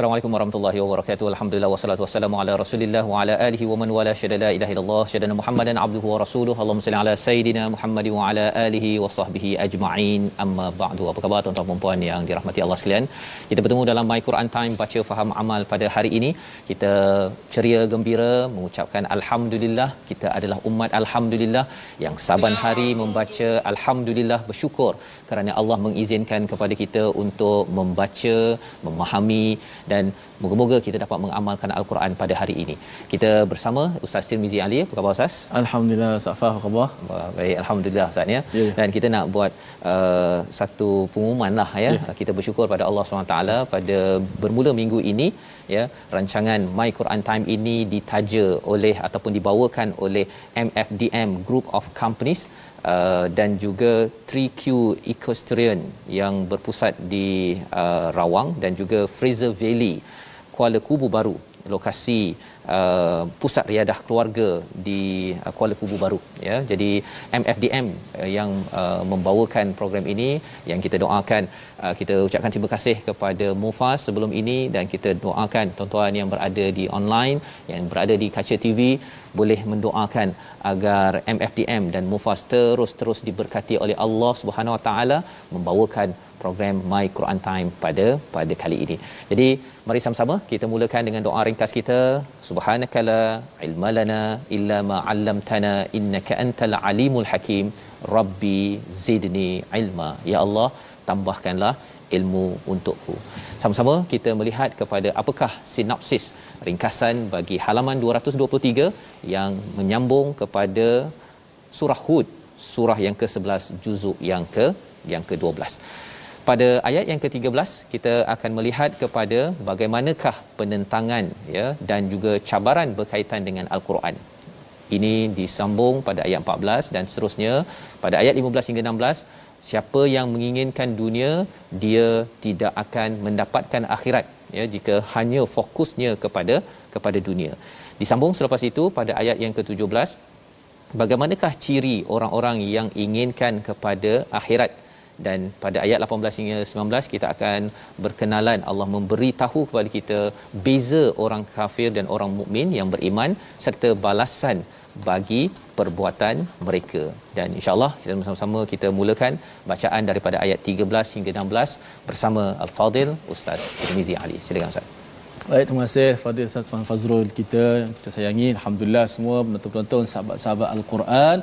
Assalamualaikum warahmatullahi wabarakatuh. Alhamdulillah wassalatu wassalamu ala Rasulillah wa ala alihi wa man wala syada la ilaha illallah syada Muhammadan abduhu wa rasuluhu. Allahumma salli ala sayidina Muhammad wa ala alihi wa sahbihi ajma'in. Amma ba'du. Apa khabar tuan-tuan dan puan yang dirahmati Allah sekalian? Kita bertemu dalam My Quran Time baca faham amal pada hari ini. Kita ceria gembira mengucapkan alhamdulillah kita adalah umat alhamdulillah yang saban hari membaca alhamdulillah bersyukur kerana Allah mengizinkan kepada kita untuk membaca, memahami dan moga-moga kita dapat mengamalkan al-Quran pada hari ini. Kita bersama Ustaz Tirmizi Ali. Apa khabar Ustaz? Alhamdulillah Safah apa khabar? Baik, alhamdulillah Ustaz ya. Ya. Dan kita nak buat uh, satu pengumuman lah ya. Kita bersyukur pada Allah SWT pada bermula minggu ini ya rancangan My Quran Time ini ditaja oleh ataupun dibawakan oleh MFDM Group of Companies uh, dan juga 3Q Equestrian yang berpusat di uh, Rawang dan juga Fraser Valley Kuala Kubu Baru lokasi uh, pusat riadah keluarga di uh, Kuala Kubu Baru ya. Jadi MFDM uh, yang uh, membawakan program ini yang kita doakan uh, kita ucapkan terima kasih kepada Mufas sebelum ini dan kita doakan tuan-tuan yang berada di online yang berada di kaca TV boleh mendoakan agar MFDM dan Mufas terus-terus diberkati oleh Allah Subhanahu Wa Taala membawakan program My Quran Time pada pada kali ini. Jadi mari sama-sama kita mulakan dengan doa ringkas kita. Subhanakala ilma lana illa ma 'allamtana innaka antal alimul hakim. Rabbi zidni ilma. Ya Allah, tambahkanlah ilmu untukku. Sama-sama kita melihat kepada apakah sinopsis ringkasan bagi halaman 223 yang menyambung kepada surah Hud, surah yang ke-11 juzuk yang ke yang ke-12 pada ayat yang ke-13 kita akan melihat kepada bagaimanakah penentangan ya dan juga cabaran berkaitan dengan al-Quran. Ini disambung pada ayat 14 dan seterusnya pada ayat 15 hingga 16 siapa yang menginginkan dunia dia tidak akan mendapatkan akhirat ya jika hanya fokusnya kepada kepada dunia. Disambung selepas itu pada ayat yang ke-17 bagaimanakah ciri orang-orang yang inginkan kepada akhirat dan pada ayat 18 hingga 19 kita akan berkenalan Allah memberi tahu kepada kita beza orang kafir dan orang mukmin yang beriman serta balasan bagi perbuatan mereka dan insyaallah kita bersama-sama kita mulakan bacaan daripada ayat 13 hingga 16 bersama Al-Fadil Ustaz Tirmizi Ali silakan Ustaz Baik, terima kasih Fadil Ustaz Fazrul kita yang kita sayangi. Alhamdulillah semua penonton-penonton sahabat-sahabat Al-Quran.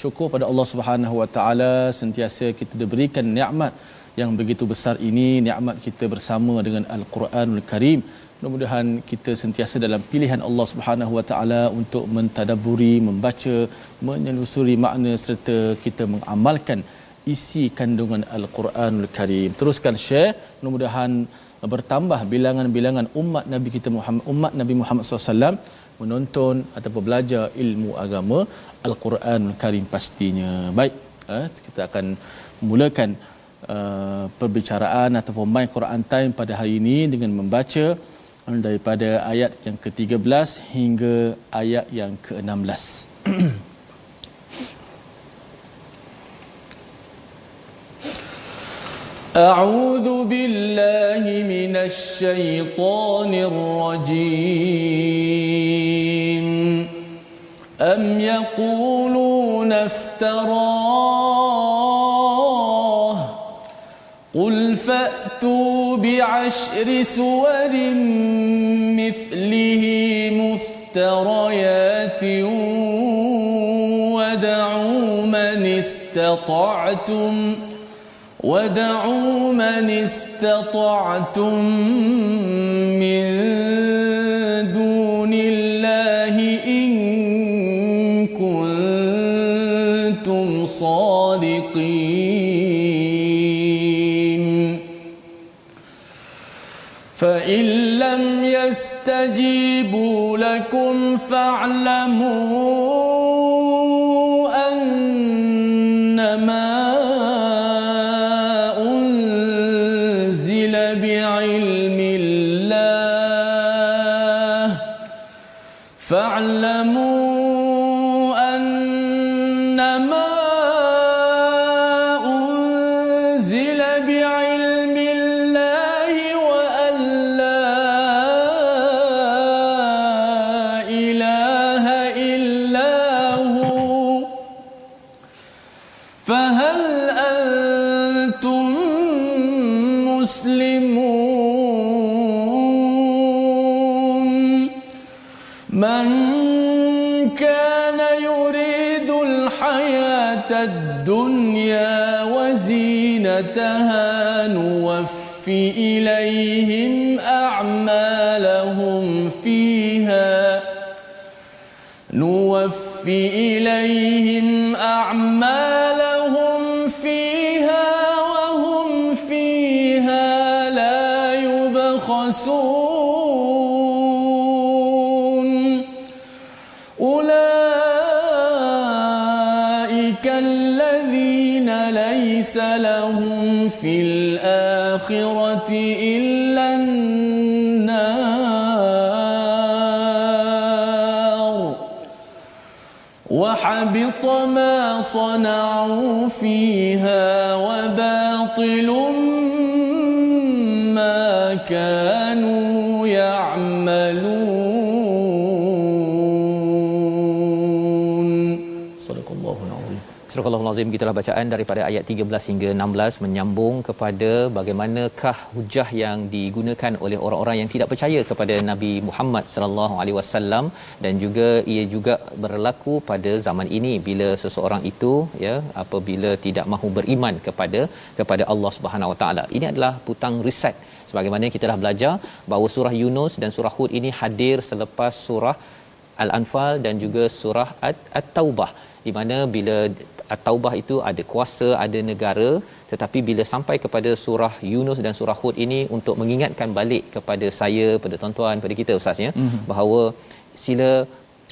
Syukur pada Allah Subhanahu Wa Taala sentiasa kita diberikan nikmat yang begitu besar ini, nikmat kita bersama dengan Al-Quranul Karim. Mudah-mudahan kita sentiasa dalam pilihan Allah Subhanahu Wa Taala untuk mentadaburi, membaca, menyelusuri makna serta kita mengamalkan isi kandungan Al-Quranul Karim. Teruskan share, mudah-mudahan bertambah bilangan-bilangan umat Nabi kita Muhammad umat Nabi Muhammad SAW menonton ataupun belajar ilmu agama Al-Quranul Karim pastinya. Baik, eh, kita akan mulakan uh, perbicaraan ataupun my Quran time pada hari ini dengan membaca daripada ayat yang ke-13 hingga ayat yang ke-16. أعوذ بالله الشيطان الرجيم. أم يقولون افتراه؟ قل فأتوا بعشر سور مثله مفتريات ودعوا من استطعتم ودعوا من استطعتم من دون الله إن كنتم صادقين فإن لم يستجيبوا لكم فاعلموا إليهم أعمالهم فيها وهم فيها لا يبخسون أولئك الذين ليس لهم في الآخرة إلا صنعوا فيها وباطل ما كانوا Al-Azim gitulah bacaan daripada ayat 13 hingga 16 menyambung kepada bagaimanakah hujah yang digunakan oleh orang-orang yang tidak percaya kepada Nabi Muhammad sallallahu alaihi wasallam dan juga ia juga berlaku pada zaman ini bila seseorang itu ya apabila tidak mahu beriman kepada kepada Allah Subhanahu Wa Taala. Ini adalah putang riset sebagaimana kita dah belajar bahawa surah Yunus dan surah Hud ini hadir selepas surah Al-Anfal dan juga surah At-Taubah di mana bila At-Taubah itu ada kuasa, ada negara tetapi bila sampai kepada surah Yunus dan surah Hud ini untuk mengingatkan balik kepada saya, pada tuan-tuan, pada kita ustaz ya mm-hmm. bahawa sila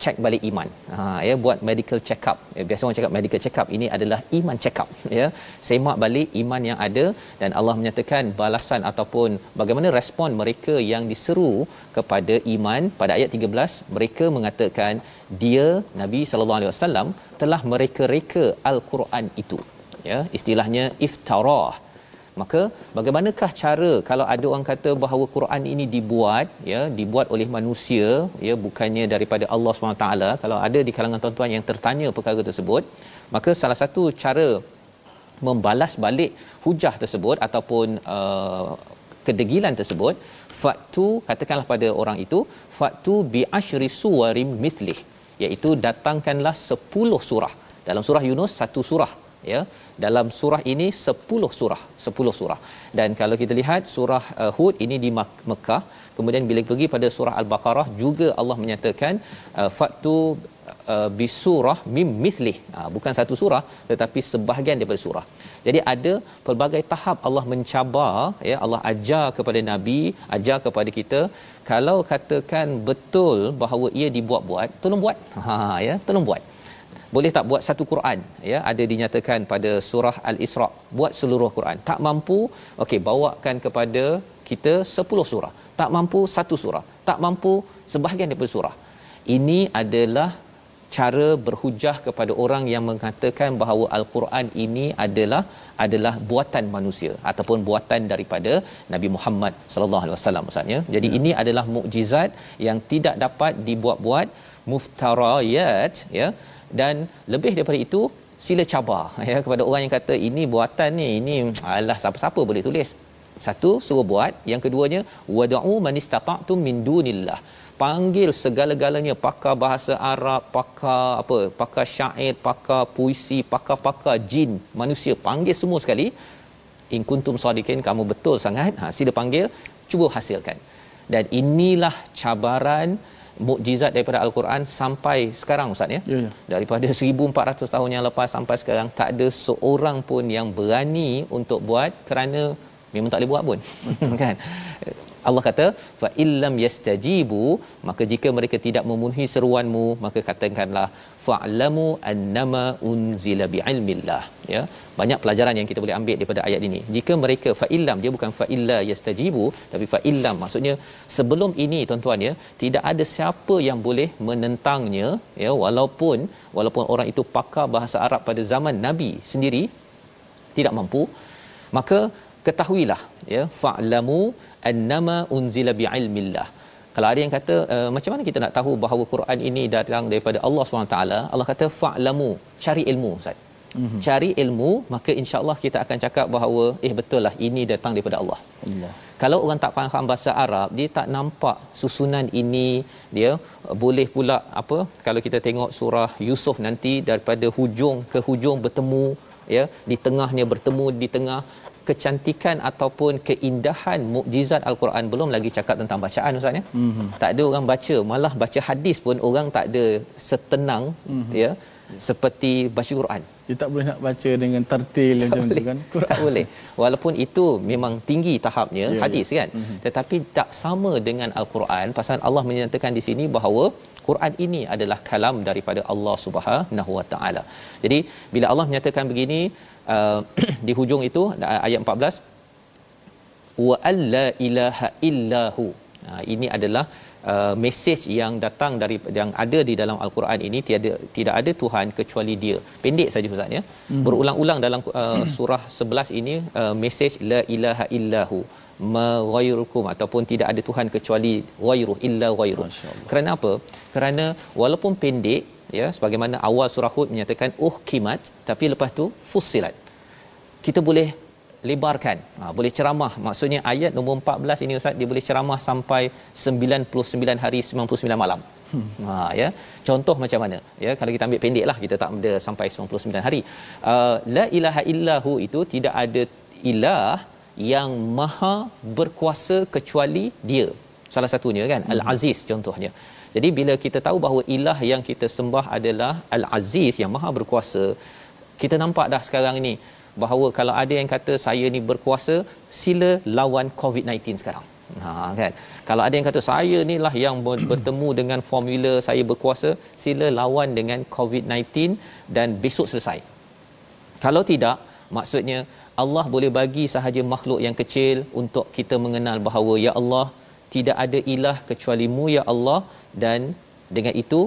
cek balik iman. Ha ya buat medical check up. Ya, biasa orang cakap medical check up ini adalah iman check up ya. Semak balik iman yang ada dan Allah menyatakan balasan ataupun bagaimana respon mereka yang diseru kepada iman pada ayat 13 mereka mengatakan dia Nabi sallallahu alaihi wasallam telah mereka-reka al-Quran itu. Ya, istilahnya iftarah maka bagaimanakah cara kalau ada orang kata bahawa Quran ini dibuat ya dibuat oleh manusia ya bukannya daripada Allah SWT kalau ada di kalangan tuan-tuan yang tertanya perkara tersebut maka salah satu cara membalas balik hujah tersebut ataupun uh, kedegilan tersebut fatu katakanlah pada orang itu fatu bi asyri suwarim mithlih iaitu datangkanlah 10 surah. Dalam surah Yunus satu surah ya dalam surah ini 10 surah 10 surah. Dan kalau kita lihat surah uh, Hud ini di Mekah kemudian bila pergi pada surah Al-Baqarah juga Allah menyatakan uh, fatu uh, bisurah mim mithlih. Uh, bukan satu surah tetapi sebahagian daripada surah. Jadi ada pelbagai tahap Allah mencabar ya Allah ajar kepada nabi ajar kepada kita kalau katakan betul bahawa ia dibuat-buat tolong buat. Ha ya tolong buat boleh tak buat satu Quran? Ya ada dinyatakan pada surah al-Isra. Buat seluruh Quran. Tak mampu okey bawakan kepada kita 10 surah. Tak mampu satu surah. Tak mampu sebahagian daripada surah. Ini adalah cara berhujah kepada orang yang mengatakan bahawa al-Quran ini adalah adalah buatan manusia ataupun buatan daripada Nabi Muhammad sallallahu alaihi wasallam maksudnya. Jadi ya. ini adalah mukjizat yang tidak dapat dibuat-buat muftarayat ya dan lebih daripada itu sila cabar ya kepada orang yang kata ini buatan ni ini alah siapa-siapa boleh tulis. Satu suruh buat. Yang keduanya wad'u man istata'tum min dunillah. Panggil segala-galanya pakar bahasa Arab pakar apa pakar syair pakar puisi pakar-pakar jin manusia panggil semua sekali. In kuntum sadiqin kamu betul sangat. Ha sila panggil cuba hasilkan. Dan inilah cabaran mukjizat daripada al-Quran sampai sekarang ustaz ya. ya, ya. Daripada 1400 tahun yang lepas sampai sekarang tak ada seorang pun yang berani untuk buat kerana memang tak boleh buat pun. kan? Allah kata fa illam yastajibu maka jika mereka tidak memenuhi seruanmu maka katakanlah fa'lamu annama unzila bi'ilmillah. Ya banyak pelajaran yang kita boleh ambil daripada ayat ini. Jika mereka fa illam dia bukan fa illa yastajibu tapi fa illam maksudnya sebelum ini tuan-tuan ya tidak ada siapa yang boleh menentangnya ya walaupun walaupun orang itu pakar bahasa Arab pada zaman nabi sendiri tidak mampu maka ketahuilah ya fa'lamu annama unzila bi'ilmillah. Kalau ada yang kata uh, macam mana kita nak tahu bahawa Quran ini datang daripada Allah SWT Allah kata fa'lamu cari ilmu Ustaz. Mm-hmm. cari ilmu maka insyaallah kita akan cakap bahawa eh betul lah ini datang daripada Allah. Allah. Kalau orang tak faham bahasa Arab dia tak nampak susunan ini dia boleh pula apa kalau kita tengok surah Yusuf nanti daripada hujung ke hujung bertemu ya di tengahnya bertemu di tengah kecantikan ataupun keindahan mukjizat al-Quran belum lagi cakap tentang bacaan ustaz ya. Mm-hmm. Tak ada orang baca, malah baca hadis pun orang tak ada setenang mm-hmm. ya seperti baca Quran. Dia tak boleh nak baca dengan tertil macam tu kan. Quran. Tak boleh. Walaupun itu memang tinggi tahapnya yeah, ya. hadis yeah. kan. Mm-hmm. Tetapi tak sama dengan al-Quran pasal Allah menyatakan di sini bahawa Quran ini adalah kalam daripada Allah Subhanahu Wa Taala. Jadi bila Allah menyatakan begini uh, di hujung itu ayat 14 wa alla ilaha illahu. Uh, ini adalah uh, mesej yang datang dari yang ada di dalam al-Quran ini tiada tidak ada tuhan kecuali dia. Pendek saja ustaz ya. Hmm. berulang-ulang dalam uh, surah 11 ini uh, mesej la ilaha illahu maghayrukum ataupun tidak ada tuhan kecuali ghairu illa ghairu kerana apa? Kerana walaupun pendek ya sebagaimana awal surah hud menyatakan uh kimat. Tapi lepas tu fussilat. Kita boleh lebarkan. Ha, boleh ceramah. Maksudnya ayat nombor 14 ini ustaz dia boleh ceramah sampai 99 hari 99 malam. Hmm. ha ya. Contoh macam mana? Ya kalau kita ambil pendek lah kita tak ada sampai 99 hari. Uh, la ilaha illahu itu tidak ada ilah yang maha berkuasa kecuali dia. Salah satunya kan hmm. al-aziz contohnya jadi bila kita tahu bahawa ilah yang kita sembah adalah Al-Aziz yang Maha berkuasa, kita nampak dah sekarang ini bahawa kalau ada yang kata saya ni berkuasa, sila lawan COVID-19 sekarang. Ha kan. Kalau ada yang kata saya ni lah yang bertemu dengan formula saya berkuasa, sila lawan dengan COVID-19 dan besok selesai. Kalau tidak, maksudnya Allah boleh bagi sahaja makhluk yang kecil untuk kita mengenal bahawa ya Allah tidak ada ilah kecuali-Mu ya Allah dan dengan itu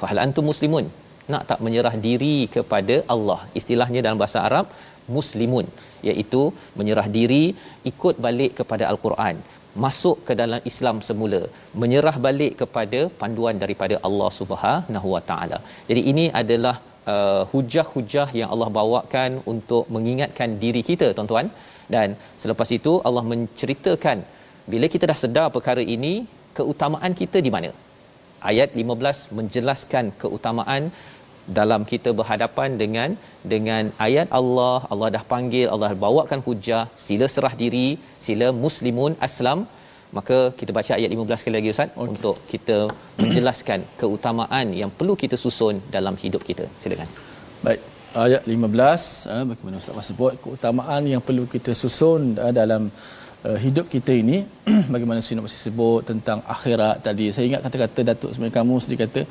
fahal antum muslimun? Nak tak menyerah diri kepada Allah? Istilahnya dalam bahasa Arab muslimun. Iaitu menyerah diri ikut balik kepada al-Quran. Masuk ke dalam Islam semula. Menyerah balik kepada panduan daripada Allah Subhanahu Wa Taala. Jadi ini adalah uh, hujah-hujah yang Allah bawakan untuk mengingatkan diri kita tuan-tuan. Dan selepas itu Allah menceritakan bila kita dah sedar perkara ini keutamaan kita di mana ayat 15 menjelaskan keutamaan dalam kita berhadapan dengan dengan ayat Allah. Allah dah panggil Allah bawakan hujah sila serah diri sila muslimun aslam. Maka kita baca ayat 15 sekali lagi ustaz okay. untuk kita menjelaskan keutamaan yang perlu kita susun dalam hidup kita. Silakan. Baik ayat 15 eh, bagaimana ustaz sebut keutamaan yang perlu kita susun eh, dalam uh, hidup kita ini bagaimana Sina masih sebut tentang akhirat tadi. Saya ingat kata-kata Datuk sebenarnya kamu sedih kata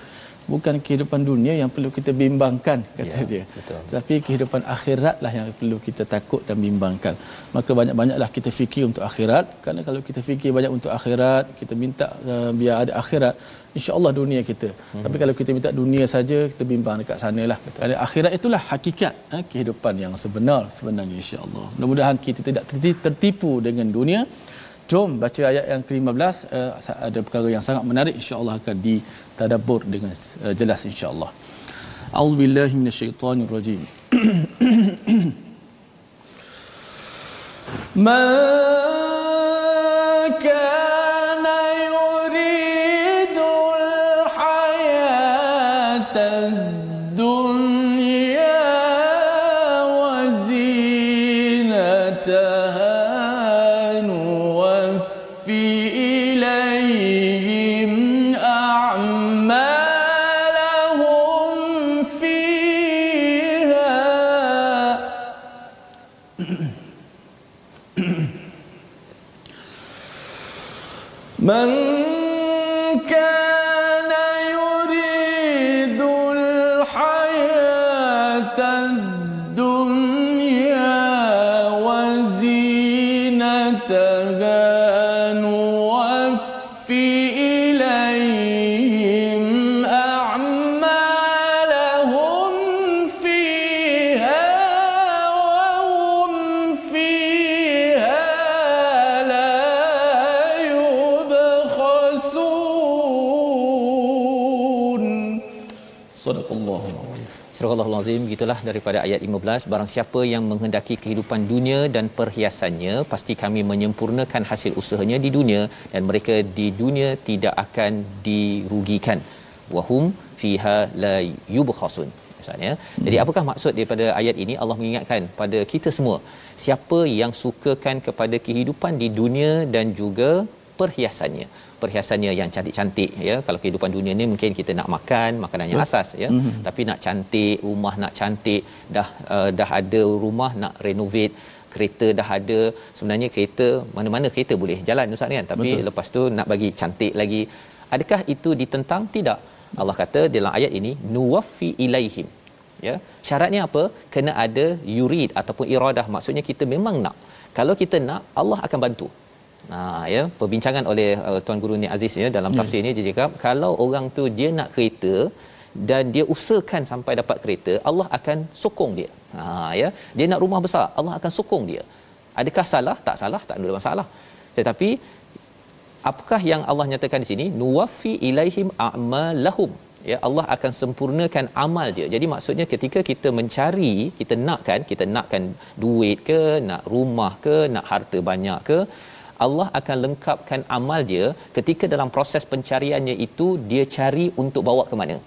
bukan kehidupan dunia yang perlu kita bimbangkan kata ya, dia. betul. tapi kehidupan akhiratlah yang perlu kita takut dan bimbangkan. Maka banyak-banyaklah kita fikir untuk akhirat. Kerana kalau kita fikir banyak untuk akhirat kita minta uh, biar ada akhirat insya-Allah dunia kita hmm. tapi kalau kita minta dunia saja kita bimbang dekat sanalah kerana akhirat itulah hakikat eh, kehidupan yang sebenar sebenarnya insya-Allah mudah-mudahan kita tidak tertipu dengan dunia Jom baca ayat yang ke-15 uh, ada perkara yang sangat menarik insya-Allah akan ditadabbur dengan uh, jelas insya-Allah. A'udzubillahi minasyaitonirrajim. Ma Azim gitulah daripada ayat 15 barang siapa yang menghendaki kehidupan dunia dan perhiasannya pasti kami menyempurnakan hasil usahanya di dunia dan mereka di dunia tidak akan dirugikan. Wahum fiha la yubkhasun misalnya. Hmm. jadi apakah maksud daripada ayat ini? Allah mengingatkan pada kita semua siapa yang sukakan kepada kehidupan di dunia dan juga perhiasannya. Perhiasannya yang cantik-cantik ya. Kalau kehidupan dunia ni mungkin kita nak makan makanan yang asas ya. Mm-hmm. tapi nak cantik rumah nak cantik dah uh, dah ada rumah nak renovate kereta dah ada. Sebenarnya kereta mana-mana kereta boleh jalan ustaz kan? Tapi Betul. lepas tu nak bagi cantik lagi. Adakah itu ditentang? Tidak. Allah kata dalam ayat ini nuwaffi ilaihim. Ya. Syaratnya apa? Kena ada yurid ataupun iradah. Maksudnya kita memang nak. Kalau kita nak Allah akan bantu Ha ya, perbincangan oleh uh, tuan guru ni Aziz ya dalam hmm. tafsir ni dia cakap kalau orang tu dia nak kereta dan dia usahakan sampai dapat kereta, Allah akan sokong dia. Ha ya, dia nak rumah besar, Allah akan sokong dia. Adakah salah? Tak salah, tak ada masalah. Tetapi apakah yang Allah nyatakan di sini? Nuwaffi ilaihim a'malahum. Ya Allah akan sempurnakan amal dia. Jadi maksudnya ketika kita mencari, kita nakkan, kita nakkan duit ke, nak rumah ke, nak harta banyak ke, Allah akan lengkapkan amal dia ketika dalam proses pencariannya itu dia cari untuk bawa ke mana.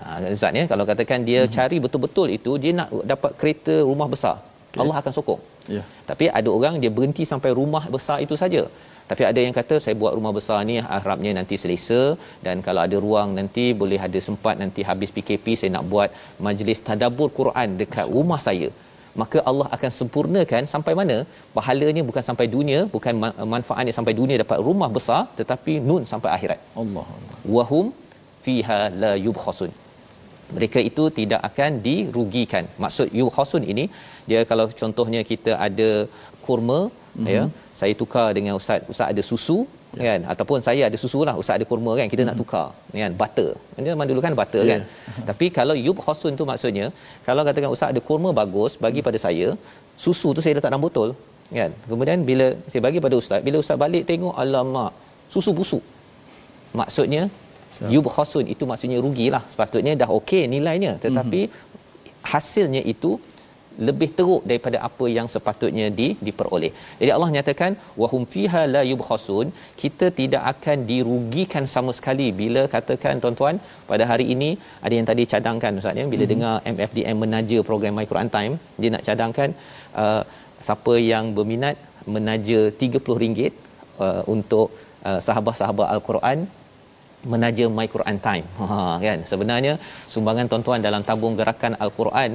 Ha Ustaz ya kalau katakan dia hmm. cari betul-betul itu dia nak dapat kereta rumah besar. Okay. Allah akan sokong. Ya. Yeah. Tapi ada orang dia berhenti sampai rumah besar itu saja. Tapi ada yang kata saya buat rumah besar ni harapnya nanti selesa dan kalau ada ruang nanti boleh ada sempat nanti habis PKP saya nak buat majlis tadabbur Quran dekat rumah saya maka Allah akan sempurnakan sampai mana? Pahalanya bukan sampai dunia bukan manfaatnya sampai dunia dapat rumah besar tetapi nun sampai akhirat. Allah wahum fiha la yubkhasun. Mereka itu tidak akan dirugikan. Maksud yubkhasun ini dia kalau contohnya kita ada kurma mm-hmm. ya saya tukar dengan ustaz ustaz ada susu ya. kan? Ataupun saya ada susu lah ustaz ada kurma kan kita hmm. nak tukar. Kan? Butter. Dia zaman dulu kan butter yeah. kan? Tapi kalau yub khusun tu maksudnya kalau katakan ustaz ada kurma bagus bagi pada saya susu tu saya letak dalam botol. Kan? Kemudian bila saya bagi pada ustaz bila ustaz balik tengok alamak susu busuk. Maksudnya so. yub khusun itu maksudnya rugilah. Sepatutnya dah okey nilainya. Tetapi mm-hmm. hasilnya itu lebih teruk daripada apa yang sepatutnya di, diperoleh. Jadi Allah nyatakan wahum fiha la yubkhasun, kita tidak akan dirugikan sama sekali bila katakan tuan-tuan pada hari ini ada yang tadi cadangkan ustaz ya bila hmm. dengar MFDM menaja program My Quran Time dia nak cadangkan uh, siapa yang berminat menaja RM30 uh, untuk uh, sahabat-sahabat Al-Quran menaja My Quran Time. Ha kan. Sebenarnya sumbangan tuan-tuan dalam tabung gerakan Al-Quran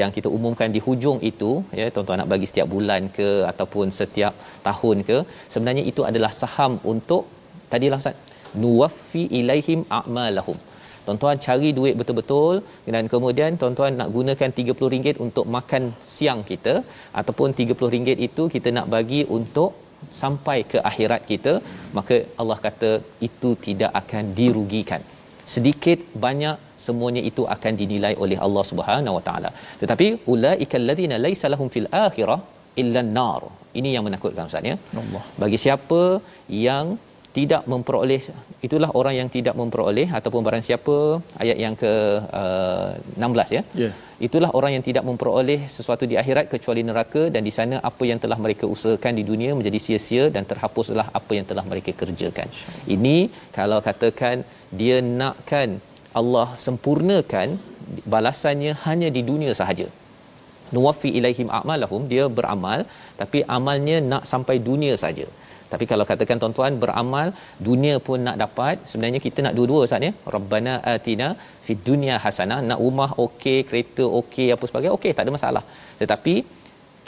yang kita umumkan di hujung itu ya tuan-tuan nak bagi setiap bulan ke ataupun setiap tahun ke sebenarnya itu adalah saham untuk tadilah Ustaz nuwaffi ilaihim a'malahum tuan-tuan cari duit betul-betul dan kemudian tuan-tuan nak gunakan RM30 untuk makan siang kita ataupun RM30 itu kita nak bagi untuk sampai ke akhirat kita maka Allah kata itu tidak akan dirugikan. Sedikit banyak semuanya itu akan dinilai oleh Allah Subhanahu Wa Taala. Tetapi ulaikal ladzina laisa lahum fil akhirah illa nar ini yang menakutkan ustaz ya. Allah. Bagi siapa yang tidak memperoleh itulah orang yang tidak memperoleh ataupun barang siapa ayat yang ke uh, 16 ya? Yeah. itulah orang yang tidak memperoleh sesuatu di akhirat kecuali neraka dan di sana apa yang telah mereka usahakan di dunia menjadi sia-sia dan terhapuslah apa yang telah mereka kerjakan. Ini kalau katakan dia nakkan Allah sempurnakan balasannya hanya di dunia sahaja. Nuwaffi ilaihim a'malahum dia beramal tapi amalnya nak sampai dunia saja tapi kalau katakan tuan-tuan beramal dunia pun nak dapat sebenarnya kita nak dua-dua Ustaz ya rabbana atina fid dunya hasanah nak rumah okey kereta okey apa sebagainya okey tak ada masalah tetapi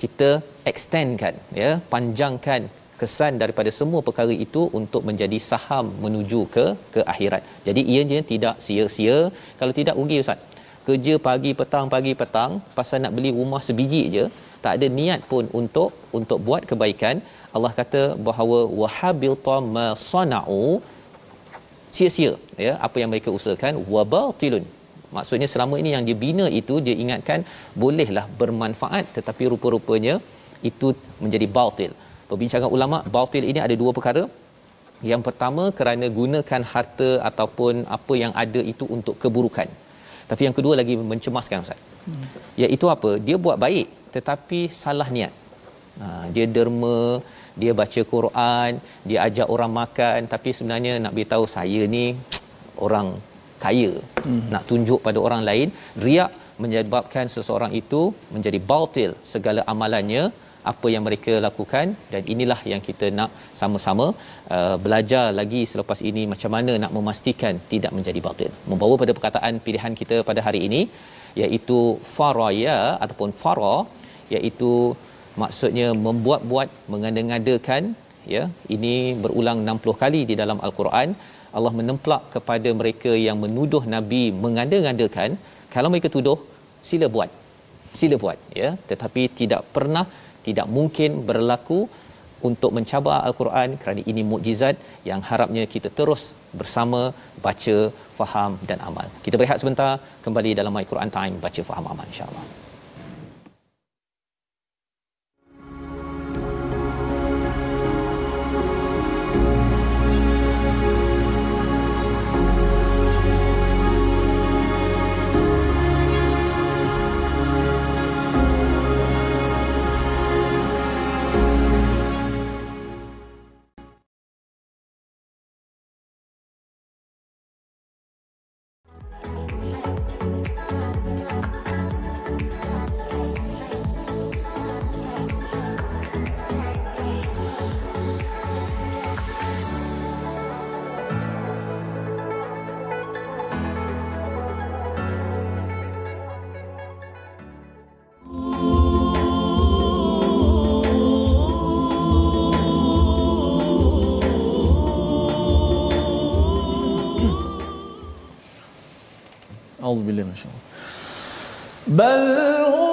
kita extendkan ya panjangkan kesan daripada semua perkara itu untuk menjadi saham menuju ke ke akhirat. Jadi ianya tidak sia-sia kalau tidak rugi ustaz. Kerja pagi petang pagi petang pasal nak beli rumah sebiji je, tak ada niat pun untuk untuk buat kebaikan. Allah kata bahawa wahabilta ma sana'u sia-sia ya apa yang mereka usahakan wabatilun maksudnya selama ini yang dia bina itu dia ingatkan bolehlah bermanfaat tetapi rupa-rupanya itu menjadi batil. Perbincangan ulama batil ini ada dua perkara. Yang pertama kerana gunakan harta ataupun apa yang ada itu untuk keburukan. Tapi yang kedua lagi mencemaskan ustaz. Hmm. iaitu apa? Dia buat baik tetapi salah niat. Ha, dia derma dia baca Quran dia ajak orang makan tapi sebenarnya nak beritahu saya ni orang kaya hmm. nak tunjuk pada orang lain riak menyebabkan seseorang itu menjadi batil segala amalannya apa yang mereka lakukan dan inilah yang kita nak sama-sama uh, belajar lagi selepas ini macam mana nak memastikan tidak menjadi batil. Membawa pada perkataan pilihan kita pada hari ini iaitu faraya ataupun fara iaitu maksudnya membuat-buat mengada-ngadakan ya. Ini berulang 60 kali di dalam al-Quran. Allah menemplak kepada mereka yang menuduh nabi mengada-ngadakan. Kalau mereka tuduh sila buat. Sila buat ya. Tetapi tidak pernah tidak mungkin berlaku untuk mencabar al-Quran kerana ini mukjizat yang harapnya kita terus bersama baca faham dan amal. Kita berehat sebentar kembali dalam My Quran Time baca faham amal insya-Allah. أعوذ بالله من الشيطان بل هو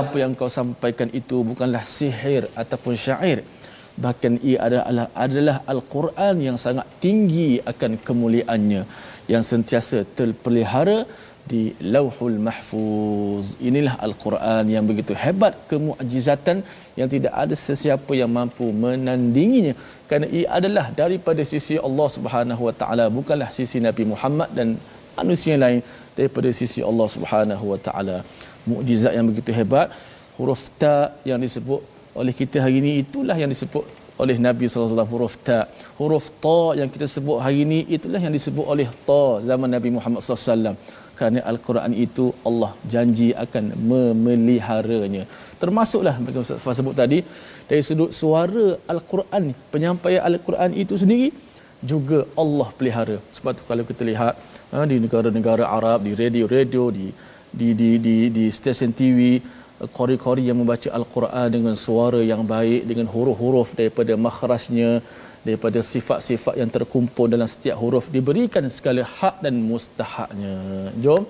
apa yang kau sampaikan itu bukanlah sihir ataupun syair bahkan ia adalah adalah al-Quran yang sangat tinggi akan kemuliaannya yang sentiasa terpelihara di Lauhul Mahfuz. Inilah Al-Quran yang begitu hebat kemuajizatan yang tidak ada sesiapa yang mampu menandinginya kerana ia adalah daripada sisi Allah Subhanahu Wa Taala bukanlah sisi Nabi Muhammad dan manusia lain daripada sisi Allah Subhanahu Wa Taala. Mukjizat yang begitu hebat huruf ta yang disebut oleh kita hari ini itulah yang disebut oleh Nabi wasallam huruf ta. Huruf ta yang kita sebut hari ini itulah yang disebut oleh ta zaman Nabi Muhammad wasallam. Kerana Al-Quran itu Allah janji akan memeliharanya. Termasuklah bagi Ustaz sebut tadi dari sudut suara Al-Quran, penyampaian Al-Quran itu sendiri juga Allah pelihara. Sebab tu kalau kita lihat ha, di negara-negara Arab, di radio-radio, di di di di, di stesen TV, kori-kori yang membaca Al-Quran dengan suara yang baik, dengan huruf-huruf daripada makhrajnya, daripada sifat-sifat yang terkumpul dalam setiap huruf diberikan segala hak dan mustahaknya. Jom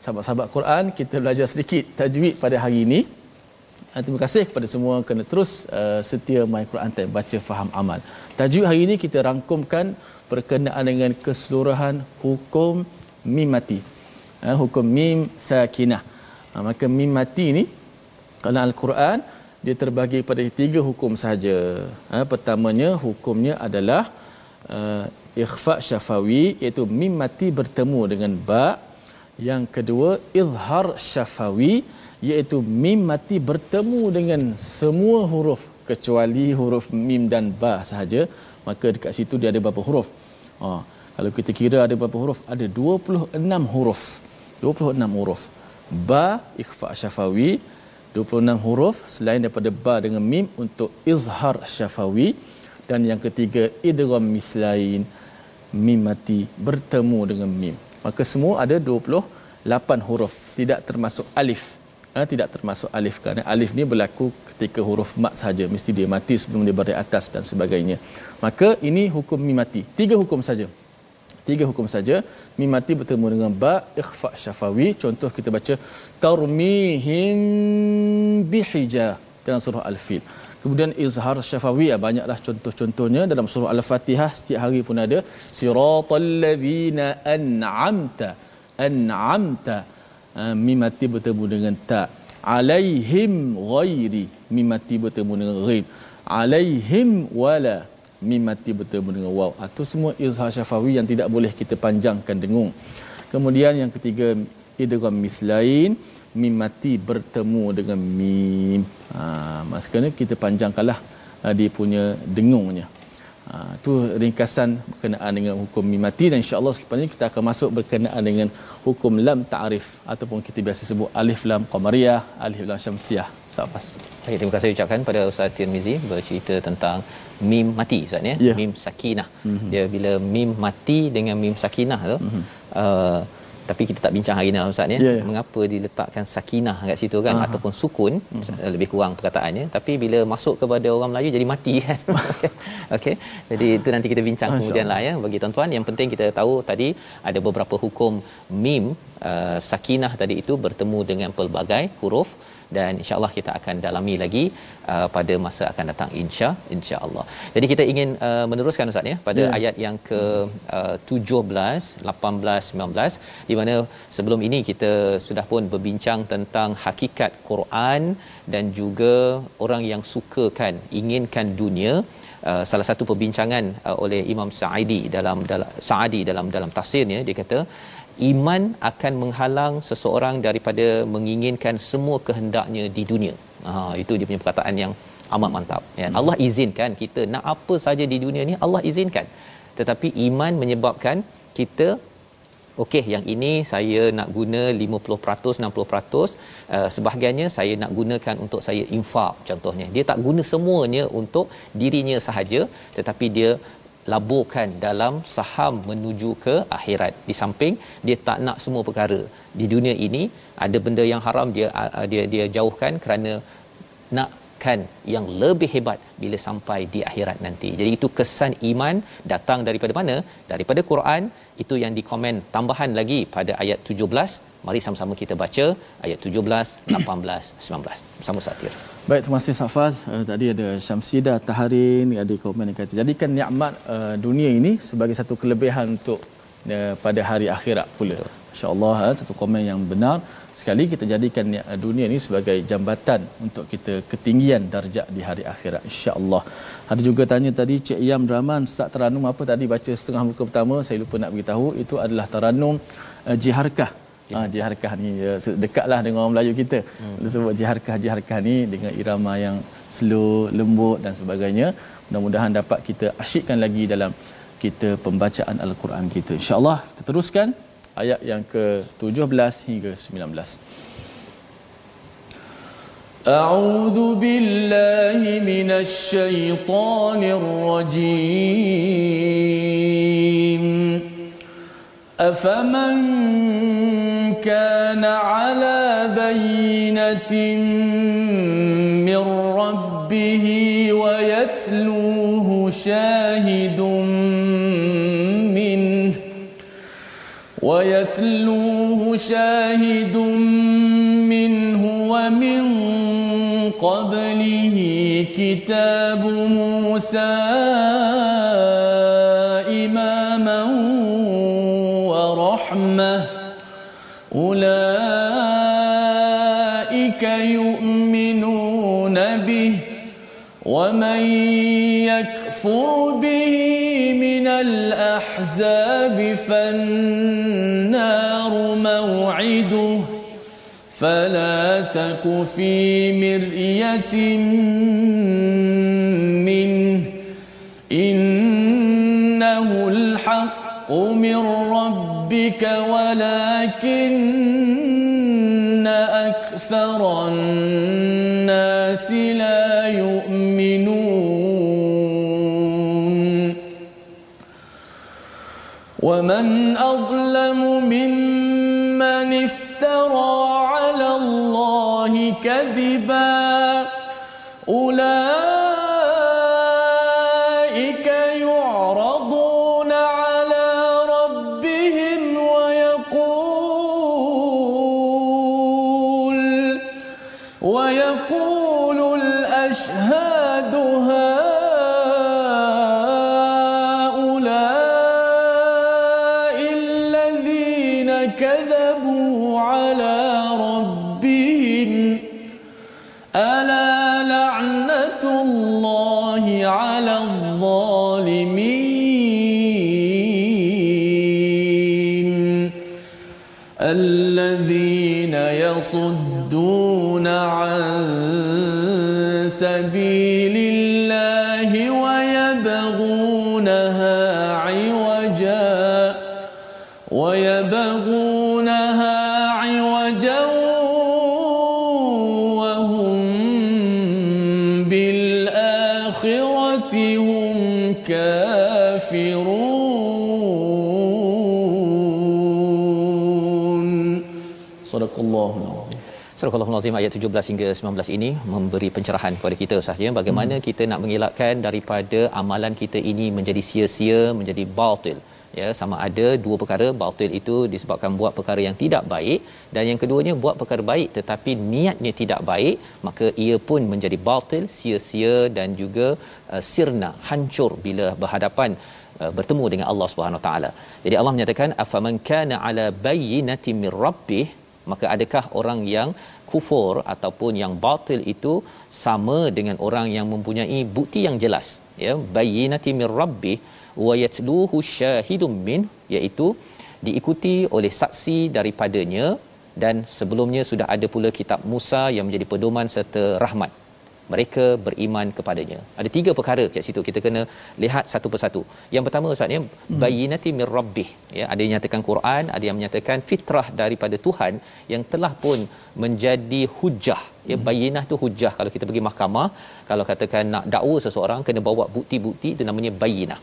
sahabat-sahabat Quran kita belajar sedikit tajwid pada hari ini. Ah, terima kasih kepada semua kena terus uh, setia My Quran Time baca faham amal. Tajwid hari ini kita rangkumkan berkenaan dengan keseluruhan hukum mim Uh, hukum mim sakinah. Uh, maka mim mati ni dalam al-Quran dia terbagi pada tiga hukum saja. Ha, pertamanya hukumnya adalah uh, ikhfa syafawi iaitu mim mati bertemu dengan ba. Yang kedua izhar syafawi iaitu mim mati bertemu dengan semua huruf kecuali huruf mim dan ba sahaja. Maka dekat situ dia ada berapa huruf? Ha, kalau kita kira ada berapa huruf? Ada 26 huruf. 26 huruf. Ba ikhfa syafawi 26 huruf selain daripada ba dengan mim untuk izhar syafawi. Dan yang ketiga idgham mislain mim mati bertemu dengan mim. Maka semua ada 28 huruf. Tidak termasuk alif. Ha, tidak termasuk alif kerana alif ni berlaku ketika huruf mat saja. Mesti dia mati sebelum dia berada atas dan sebagainya. Maka ini hukum mim mati. Tiga hukum saja tiga hukum saja. Mim mati bertemu dengan ba ikhfa syafawi. Contoh kita baca tarmihim bihija dalam surah al-fil. Kemudian izhar syafawi ya, banyaklah contoh-contohnya. Dalam surah al-fatihah setiap hari pun ada siratal ladzina an'amta an'amta ha, mim mati bertemu dengan ta. Alaihim ghairi mim mati bertemu dengan ghaib. Alaihim wala mim mati bertemu dengan waw. Itu ah, semua izhar syafawi yang tidak boleh kita panjangkan dengung. Kemudian yang ketiga idgham mislain mim mati bertemu dengan mim. Ha, maksudnya kita panjangkanlah ha, dia punya dengungnya. Ha, itu ringkasan berkenaan dengan hukum mim mati dan insya-Allah selepas ini kita akan masuk berkenaan dengan hukum lam ta'rif ataupun kita biasa sebut alif lam qamariyah, alif lam syamsiyah. Selepas. Baik, terima kasih ucapkan pada Ustaz Tirmizi bercerita tentang mim mati Ustaz ya. Yeah. Mim sakinah. Mm-hmm. Dia bila mim mati dengan mim sakinah tu mm-hmm. uh, tapi kita tak bincang hari ni lah, Ustaz ya. Yeah, yeah. Mengapa diletakkan sakinah kat situ kan uh-huh. ataupun sukun mm-hmm. lebih kurang perkataannya tapi bila masuk kepada orang Melayu jadi mati kan. Okey. Jadi itu nanti kita bincang Masya kemudian lah ya bagi tuan-tuan yang penting kita tahu tadi ada beberapa hukum mim uh, sakinah tadi itu bertemu dengan pelbagai huruf dan insyaallah kita akan dalami lagi uh, pada masa akan datang insya insyaallah. Jadi kita ingin uh, meneruskan ustaz ya pada yeah. ayat yang ke uh, 17, 18, 19 di mana sebelum ini kita sudah pun berbincang tentang hakikat Quran dan juga orang yang sukakan inginkan dunia Uh, salah satu perbincangan uh, oleh Imam Sa'idi dalam dalam Sa'adi dalam dalam tafsirnya dia kata iman akan menghalang seseorang daripada menginginkan semua kehendaknya di dunia. Ha itu dia punya perkataan yang amat mantap ya. Hmm. Allah izinkan kita nak apa saja di dunia ni Allah izinkan. Tetapi iman menyebabkan kita okey yang ini saya nak guna 50% 60% uh, sebahagiannya saya nak gunakan untuk saya infak contohnya. Dia tak guna semuanya untuk dirinya sahaja tetapi dia laburkan dalam saham menuju ke akhirat. Di samping dia tak nak semua perkara. Di dunia ini ada benda yang haram dia dia dia jauhkan kerana nakkan yang lebih hebat bila sampai di akhirat nanti. Jadi itu kesan iman datang daripada mana? Daripada Quran. Itu yang dikomen tambahan lagi pada ayat 17 mari sama-sama kita baca ayat 17 18 19 bersama Satir Baik, terima kasih Safaz. Uh, tadi ada Syamsida Taharin, ada komen yang kata, jadikan nikmat uh, dunia ini sebagai satu kelebihan untuk uh, pada hari akhirat pula. InsyaAllah, uh, satu komen yang benar. Sekali kita jadikan dunia ini sebagai jambatan untuk kita ketinggian darjat di hari akhirat. InsyaAllah. Ada juga tanya tadi, Cik Iyam Rahman, Ustaz Teranum apa tadi baca setengah muka pertama, saya lupa nak beritahu, itu adalah Teranum uh, Jiharkah Ha, jiharkah ni ya, dekatlah dengan orang Melayu kita. Hmm. Dia sebut jiharkah jiharkah ni dengan irama yang slow, lembut dan sebagainya. Mudah-mudahan dapat kita asyikkan lagi dalam kita pembacaan al-Quran kita. Insya-Allah kita teruskan ayat yang ke-17 hingga 19. أعوذ بالله من الشيطان الرجيم أفمن كان على بينة من ربه ويتلوه شاهد منه ويتلوه شاهد منه ومن قبله كتاب موسى أولئك يؤمنون به ومن يكفر به من الأحزاب فالنار موعده فلا تك في مرية منه إنه الحق من ربك ولكن أكثر الناس لا يؤمنون. ومن الذين يصدون عن سبيل Surah Al-Azim ayat 17 hingga 19 ini memberi pencerahan kepada kita Ustaz ya bagaimana hmm. kita nak mengelakkan daripada amalan kita ini menjadi sia-sia menjadi batil ya sama ada dua perkara batil itu disebabkan buat perkara yang tidak baik dan yang keduanya buat perkara baik tetapi niatnya tidak baik maka ia pun menjadi batil sia-sia dan juga uh, sirna hancur bila berhadapan uh, bertemu dengan Allah Subhanahu taala. Jadi Allah menyatakan afaman kana ala bayyinatin mir rabbih maka adakah orang yang kufur ataupun yang batil itu sama dengan orang yang mempunyai bukti yang jelas? Ya bayyinati mir rabbih wa yatluhu syahidum min iaitu diikuti oleh saksi daripadanya dan sebelumnya sudah ada pula kitab Musa yang menjadi pedoman serta rahmat mereka beriman kepadanya. Ada tiga perkara kat situ kita kena lihat satu persatu. Yang pertama ustaznya hmm. bayyinati mir rabbih ya ada yang nyatakan Quran, ada yang menyatakan fitrah daripada Tuhan yang telah pun menjadi hujah. Ya hmm. bayyinah tu hujah kalau kita pergi mahkamah kalau katakan nak dakwa seseorang kena bawa bukti-bukti itu namanya bayyinah.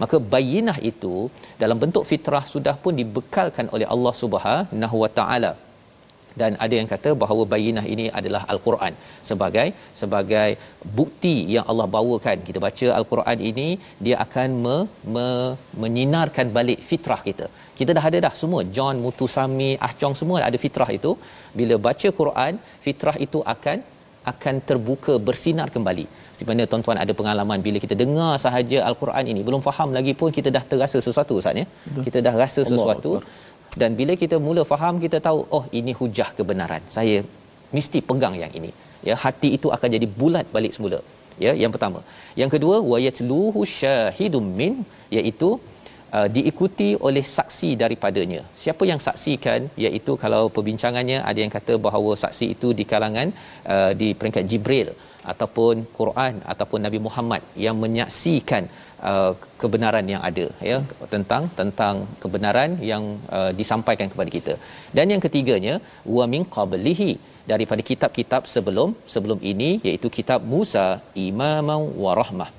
Maka bayyinah itu dalam bentuk fitrah sudah pun dibekalkan oleh Allah Subhanahu Wa Taala dan ada yang kata bahawa bayinah ini adalah al-Quran. Sebagai sebagai bukti yang Allah bawakan kita baca al-Quran ini dia akan me, me, menyinarkan balik fitrah kita. Kita dah ada dah semua. John Mutusami Ah Chong semua ada fitrah itu. Bila baca Quran fitrah itu akan akan terbuka bersinar kembali. Mana tuan-tuan ada pengalaman bila kita dengar sahaja al-Quran ini belum faham lagi pun kita dah terasa sesuatu ustaz ya? Kita dah rasa sesuatu. Allah dan bila kita mula faham kita tahu oh ini hujah kebenaran. Saya mesti pegang yang ini. Ya hati itu akan jadi bulat balik semula. Ya yang pertama. Yang kedua wayatluhu syahidum min iaitu uh, diikuti oleh saksi daripadanya. Siapa yang saksikan iaitu kalau perbincangannya ada yang kata bahawa saksi itu di kalangan uh, di peringkat Jibril ataupun Quran ataupun Nabi Muhammad yang menyaksikan uh, kebenaran yang ada ya tentang tentang kebenaran yang uh, disampaikan kepada kita. Dan yang ketiganya wa min qablihi daripada kitab-kitab sebelum sebelum ini iaitu kitab Musa imaman wa rahmah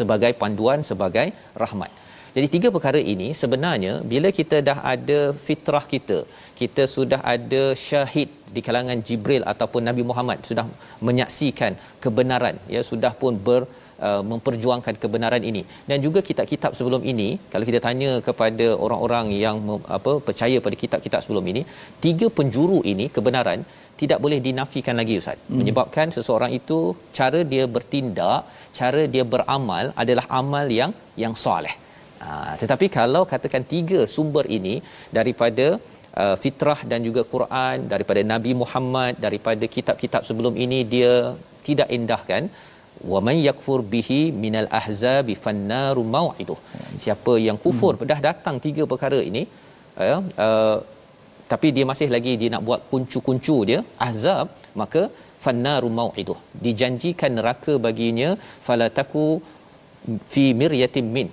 sebagai panduan sebagai rahmat. Jadi tiga perkara ini sebenarnya bila kita dah ada fitrah kita, kita sudah ada syahid di kalangan Jibril ataupun Nabi Muhammad sudah menyaksikan kebenaran ya sudah pun ber uh, memperjuangkan kebenaran ini. Dan juga kitab-kitab sebelum ini kalau kita tanya kepada orang-orang yang apa percaya pada kitab-kitab sebelum ini tiga penjuru ini kebenaran tidak boleh dinafikan lagi ustaz. Hmm. menyebabkan seseorang itu cara dia bertindak cara dia beramal adalah amal yang yang soleh ha, tetapi kalau katakan tiga sumber ini daripada uh, fitrah dan juga Quran daripada Nabi Muhammad daripada kitab-kitab sebelum ini dia tidak indahkan. Wa man yakfur bihi minal ahzabi fannaru mau'iduh siapa yang kufur hmm. dah datang tiga perkara ini uh, uh, tapi dia masih lagi dia nak buat kuncu-kuncu dia ahzab maka fannaru mau'iduh dijanjikan neraka baginya falataku fi miryatin min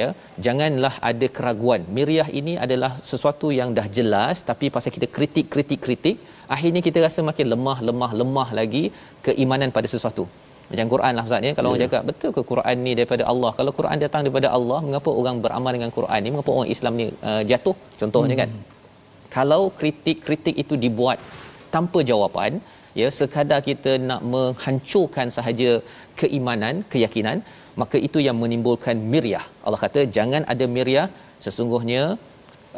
ya janganlah ada keraguan miryah ini adalah sesuatu yang dah jelas tapi pasal kita kritik kritik kritik akhirnya kita rasa makin lemah lemah lemah lagi keimanan pada sesuatu macam Quran lah Ustaz ya kalau yeah. orang ya. cakap betul ke Quran ni daripada Allah kalau Quran datang daripada Allah mengapa orang beramal dengan Quran ni mengapa orang Islam ni uh, jatuh contohnya kan? hmm. kan kalau kritik-kritik itu dibuat tanpa jawapan ya sekadar kita nak menghancurkan sahaja keimanan keyakinan maka itu yang menimbulkan miryah. Allah kata jangan ada miryah. Sesungguhnya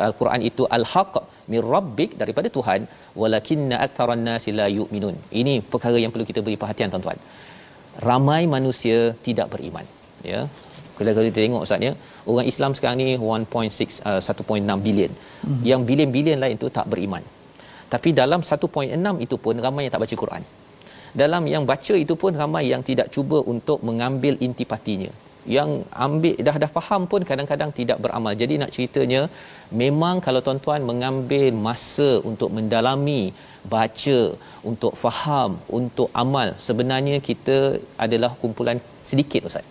Al-Quran itu al-haq mir rabbik daripada Tuhan. Walakinna aktharan nasi la yu'minun. Ini perkara yang perlu kita beri perhatian tuan-tuan. Ramai manusia tidak beriman ya. Kalau kita tengok ustaz ya orang Islam sekarang ni 1.6 uh, 1.6 bilion mm-hmm. yang bilion-bilion lain tu tak beriman tapi dalam 1.6 itu pun ramai yang tak baca Quran dalam yang baca itu pun ramai yang tidak cuba untuk mengambil intipatinya yang ambil dah dah faham pun kadang-kadang tidak beramal. Jadi nak ceritanya memang kalau tuan-tuan mengambil masa untuk mendalami, baca, untuk faham, untuk amal, sebenarnya kita adalah kumpulan sedikit ustaz.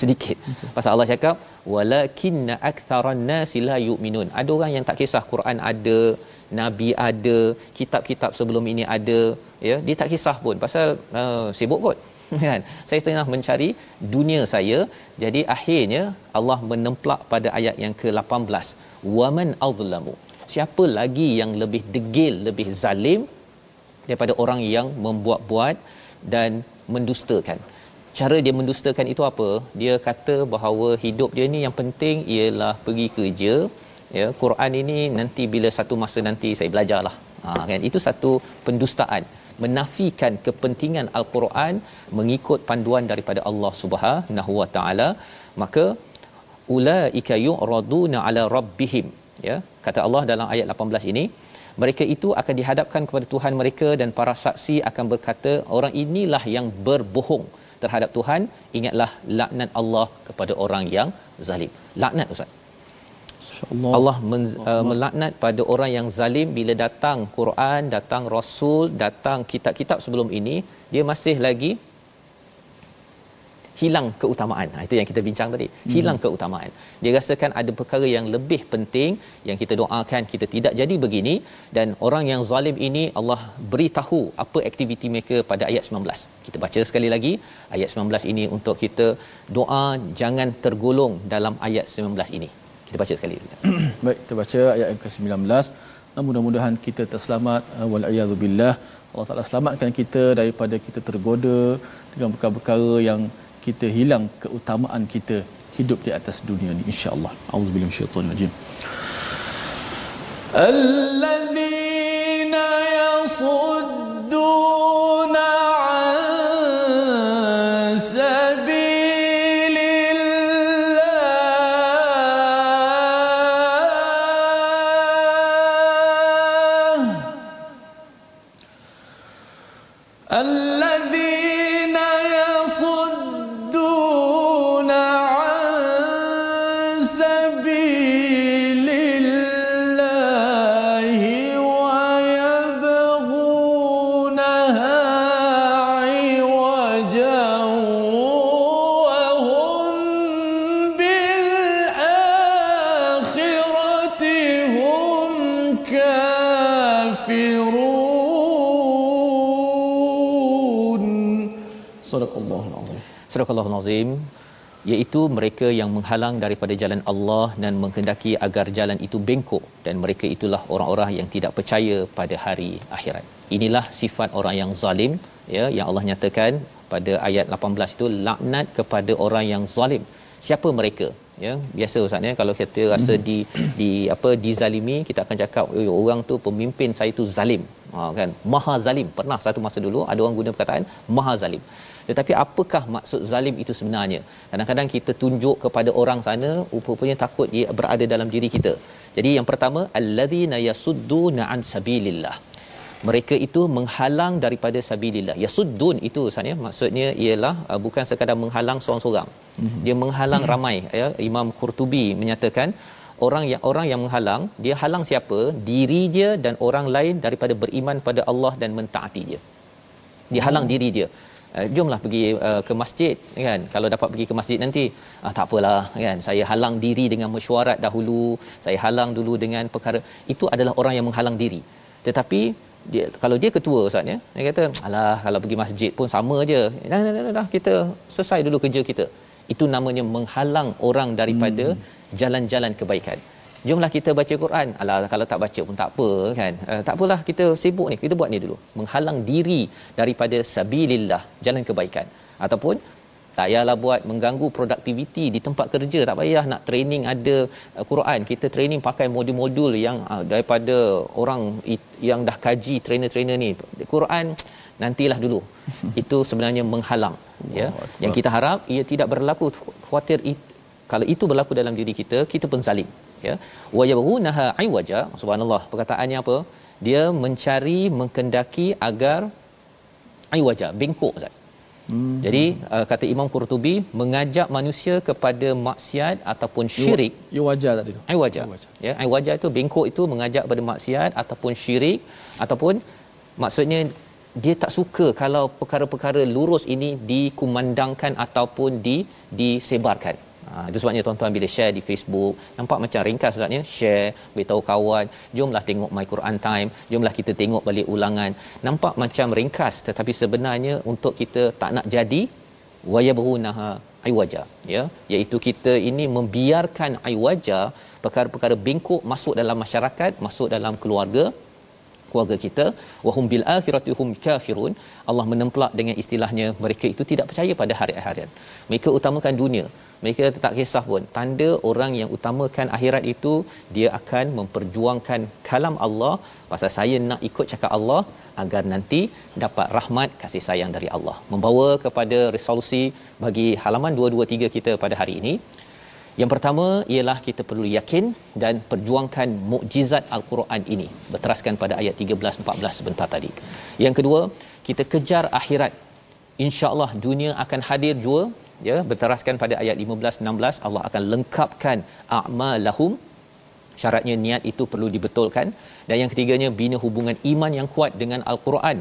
Sedikit. Betul. Pasal Allah cakap walakinna aktharan nasi la yu'minun. Ada orang yang tak kisah Quran ada, nabi ada, kitab-kitab sebelum ini ada, ya, dia tak kisah pun pasal uh, sibuk kot. kan. Saya tengah mencari dunia saya. Jadi akhirnya Allah menemplak pada ayat yang ke-18 waman azlamu. Siapa lagi yang lebih degil lebih zalim daripada orang yang membuat-buat dan mendustakan? Cara dia mendustakan itu apa? Dia kata bahawa hidup dia ni yang penting ialah pergi kerja ya Quran ini nanti bila satu masa nanti saya belajarlah. Ha kan? Itu satu pendustaan. Menafikan kepentingan al-Quran mengikut panduan daripada Allah Subhanahu wa taala maka ulaika yu'raduna ala rabbihim. Ya kata Allah dalam ayat 18 ini mereka itu akan dihadapkan kepada Tuhan mereka dan para saksi akan berkata orang inilah yang berbohong terhadap Tuhan. Ingatlah laknat Allah kepada orang yang zalim. Laknat ustaz Allah, Allah men, uh, melaknat pada orang yang zalim bila datang Quran, datang Rasul, datang kitab-kitab sebelum ini, dia masih lagi hilang keutamaan. Ha, itu yang kita bincang tadi. Hmm. Hilang keutamaan. Dia rasakan ada perkara yang lebih penting yang kita doakan kita tidak jadi begini dan orang yang zalim ini Allah beritahu apa aktiviti mereka pada ayat 19. Kita baca sekali lagi ayat 19 ini untuk kita doa jangan tergolong dalam ayat 19 ini. Kita baca sekali. Baik, kita baca ayat yang ke-19. Mudah-mudahan kita terselamat uh, wal billah. Allah Taala selamatkan kita daripada kita tergoda dengan perkara-perkara yang kita hilang keutamaan kita hidup di atas dunia ni insya-Allah. Auzubillahi minasyaitonir rajim. Alladzina yasuddun الذي azim. Sadaqallahul azim iaitu mereka yang menghalang daripada jalan Allah dan menghendaki agar jalan itu bengkok dan mereka itulah orang-orang yang tidak percaya pada hari akhirat. Inilah sifat orang yang zalim ya yang Allah nyatakan pada ayat 18 itu laknat kepada orang yang zalim. Siapa mereka? Ya, biasa ustaz ya kalau kita rasa di di apa dizalimi kita akan cakap orang tu pemimpin saya tu zalim. Ha kan? Maha zalim. Pernah satu masa dulu ada orang guna perkataan maha zalim. Tetapi apakah maksud zalim itu sebenarnya? Kadang-kadang kita tunjuk kepada orang sana rupanya takut ia berada dalam diri kita. Jadi yang pertama alladzina yasudduna an sabilillah. Mereka itu menghalang daripada sabilillah. Yasuddun itu sebenarnya maksudnya ialah uh, bukan sekadar menghalang seorang-seorang. Mm-hmm. Dia menghalang mm-hmm. ramai ya. Imam Qurtubi menyatakan orang yang orang yang menghalang dia halang siapa? Diri dia dan orang lain daripada beriman pada Allah dan mentaati dia. Dia halang mm. diri dia uh, jomlah pergi uh, ke masjid kan kalau dapat pergi ke masjid nanti ah tak apalah kan saya halang diri dengan mesyuarat dahulu saya halang dulu dengan perkara itu adalah orang yang menghalang diri tetapi dia kalau dia ketua ustaz ya dia kata alah kalau pergi masjid pun sama aje dah, dah, dah, dah kita selesai dulu kerja kita itu namanya menghalang orang daripada hmm. Jalan-jalan kebaikan. Jomlah kita baca Quran. Alah kalau tak baca pun tak apa kan? Uh, tak apalah kita sibuk ni kita buat ni dulu. Menghalang diri daripada sabilillah jalan kebaikan. Ataupun tak payahlah buat mengganggu produktiviti di tempat kerja. Tak payah nak training ada uh, Quran. Kita training pakai modul-modul yang uh, daripada orang it, yang dah kaji trainer-trainer ni. Quran nantilah dulu. Itu sebenarnya menghalang ya. Yang kita harap ia tidak berlaku khawatir it, kalau itu berlaku dalam diri kita kita pun zalim ya wa yabghunaha aywaja subhanallah perkataannya apa dia mencari mengkendaki agar aywaja bengkok Ustaz Hmm. Jadi uh, kata Imam Qurtubi mengajak manusia kepada maksiat ataupun syirik. Ya wajar tadi tu. Ai wajar. Ya, ai wajar itu bengkok itu mengajak kepada maksiat ataupun syirik ataupun maksudnya dia tak suka kalau perkara-perkara lurus ini dikumandangkan ataupun di disebarkan. Ha, itu sebabnya tuan-tuan bila share di Facebook nampak macam ringkas ustaznya share beritahu kawan. Jomlah tengok my Quran time jomlah kita tengok balik ulangan. Nampak macam ringkas tetapi sebenarnya untuk kita tak nak jadi wayabrunaha aywaja ya. Iaitu kita ini membiarkan aywaja perkara-perkara bengkok masuk dalam masyarakat masuk dalam keluarga keluarga kita wahum bil akhirati hum kafirun. Allah menemplak dengan istilahnya mereka itu tidak percaya pada hari akhirat mereka utamakan dunia. Mereka tak kisah pun. Tanda orang yang utamakan akhirat itu dia akan memperjuangkan kalam Allah. Pasal saya nak ikut cakap Allah agar nanti dapat rahmat kasih sayang dari Allah. Membawa kepada resolusi bagi halaman 223 kita pada hari ini yang pertama ialah kita perlu yakin dan perjuangkan mukjizat al-Quran ini berteraskan pada ayat 13 14 sebentar tadi. Yang kedua, kita kejar akhirat. Insya-Allah dunia akan hadir jua ya berteraskan pada ayat 15 16 Allah akan lengkapkan a'malahum syaratnya niat itu perlu dibetulkan dan yang ketiganya bina hubungan iman yang kuat dengan al-Quran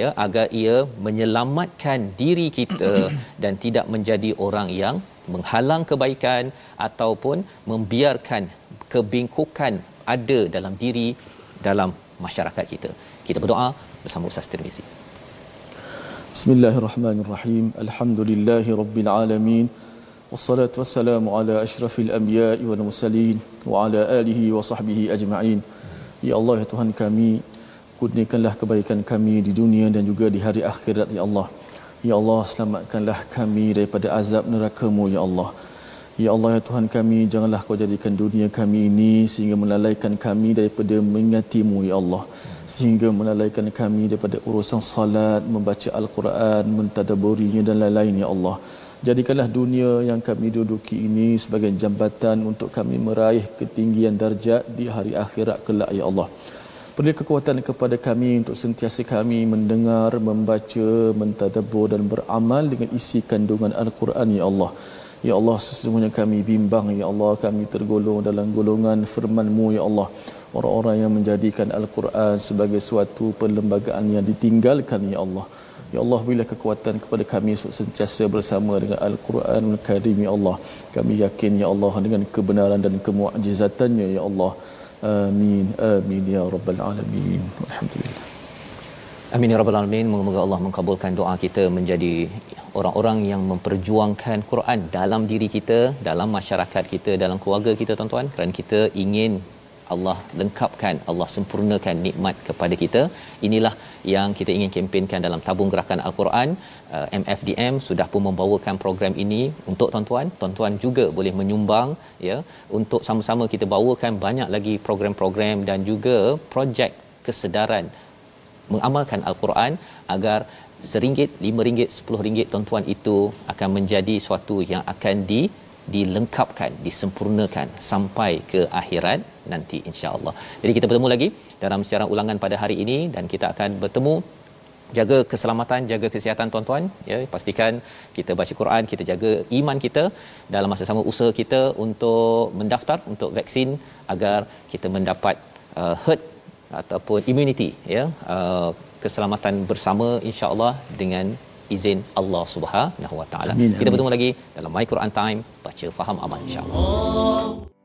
ya agar ia menyelamatkan diri kita dan tidak menjadi orang yang menghalang kebaikan ataupun membiarkan kebingkukan ada dalam diri dalam masyarakat kita. Kita berdoa bersama Ustaz Tirmizi. Bismillahirrahmanirrahim. Alhamdulillahi rabbil alamin. Wassalatu wassalamu ala ashrafil anbiya'i wal mursalin wa ala alihi wa sahbihi ajma'in. Ya Allah ya Tuhan kami, kurniakanlah kebaikan kami di dunia dan juga di hari akhirat ya Allah. Ya Allah selamatkanlah kami daripada azab neraka-Mu ya Allah. Ya Allah ya Tuhan kami janganlah kau jadikan dunia kami ini sehingga melalaikan kami daripada mengingati-Mu ya Allah. Sehingga melalaikan kami daripada urusan salat, membaca Al-Quran, mentadaburinya dan lain-lain ya Allah. Jadikanlah dunia yang kami duduki ini sebagai jambatan untuk kami meraih ketinggian darjat di hari akhirat kelak ya Allah. Beri kekuatan kepada kami untuk sentiasa kami mendengar, membaca, mentadabbur dan beramal dengan isi kandungan Al-Quran ya Allah. Ya Allah sesungguhnya kami bimbang ya Allah kami tergolong dalam golongan firman-Mu ya Allah. Orang-orang yang menjadikan Al-Quran sebagai suatu perlembagaan yang ditinggalkan ya Allah. Ya Allah bila kekuatan kepada kami untuk sentiasa bersama dengan Al-Quranul Karim ya Allah. Kami yakin ya Allah dengan kebenaran dan kemuajizatannya ya Allah. Amin. Amin ya rabbal alamin. Alhamdulillah. Amin ya rabbal alamin. Moga-moga Allah mengabulkan doa kita menjadi orang-orang yang memperjuangkan Quran dalam diri kita, dalam masyarakat kita, dalam keluarga kita tuan-tuan kerana kita ingin Allah lengkapkan, Allah sempurnakan nikmat kepada kita. Inilah yang kita ingin kempenkan dalam tabung gerakan Al-Quran. Uh, MFDM sudah pun membawakan program ini untuk tuan-tuan. Tuan-tuan juga boleh menyumbang ya untuk sama-sama kita bawakan banyak lagi program-program dan juga projek kesedaran mengamalkan Al-Quran agar seringgit, lima ringgit, sepuluh ringgit tuan-tuan itu akan menjadi suatu yang akan di dilengkapkan, disempurnakan sampai ke akhirat nanti insya-Allah. Jadi kita bertemu lagi dalam siaran ulangan pada hari ini dan kita akan bertemu jaga keselamatan, jaga kesihatan tuan-tuan ya pastikan kita baca Quran, kita jaga iman kita dalam masa sama usaha kita untuk mendaftar untuk vaksin agar kita mendapat uh, herd ataupun immunity ya uh, keselamatan bersama insya-Allah dengan izin Allah Subhanahu Wa Taala. Kita bertemu lagi dalam My Quran Time baca faham aman insya-Allah.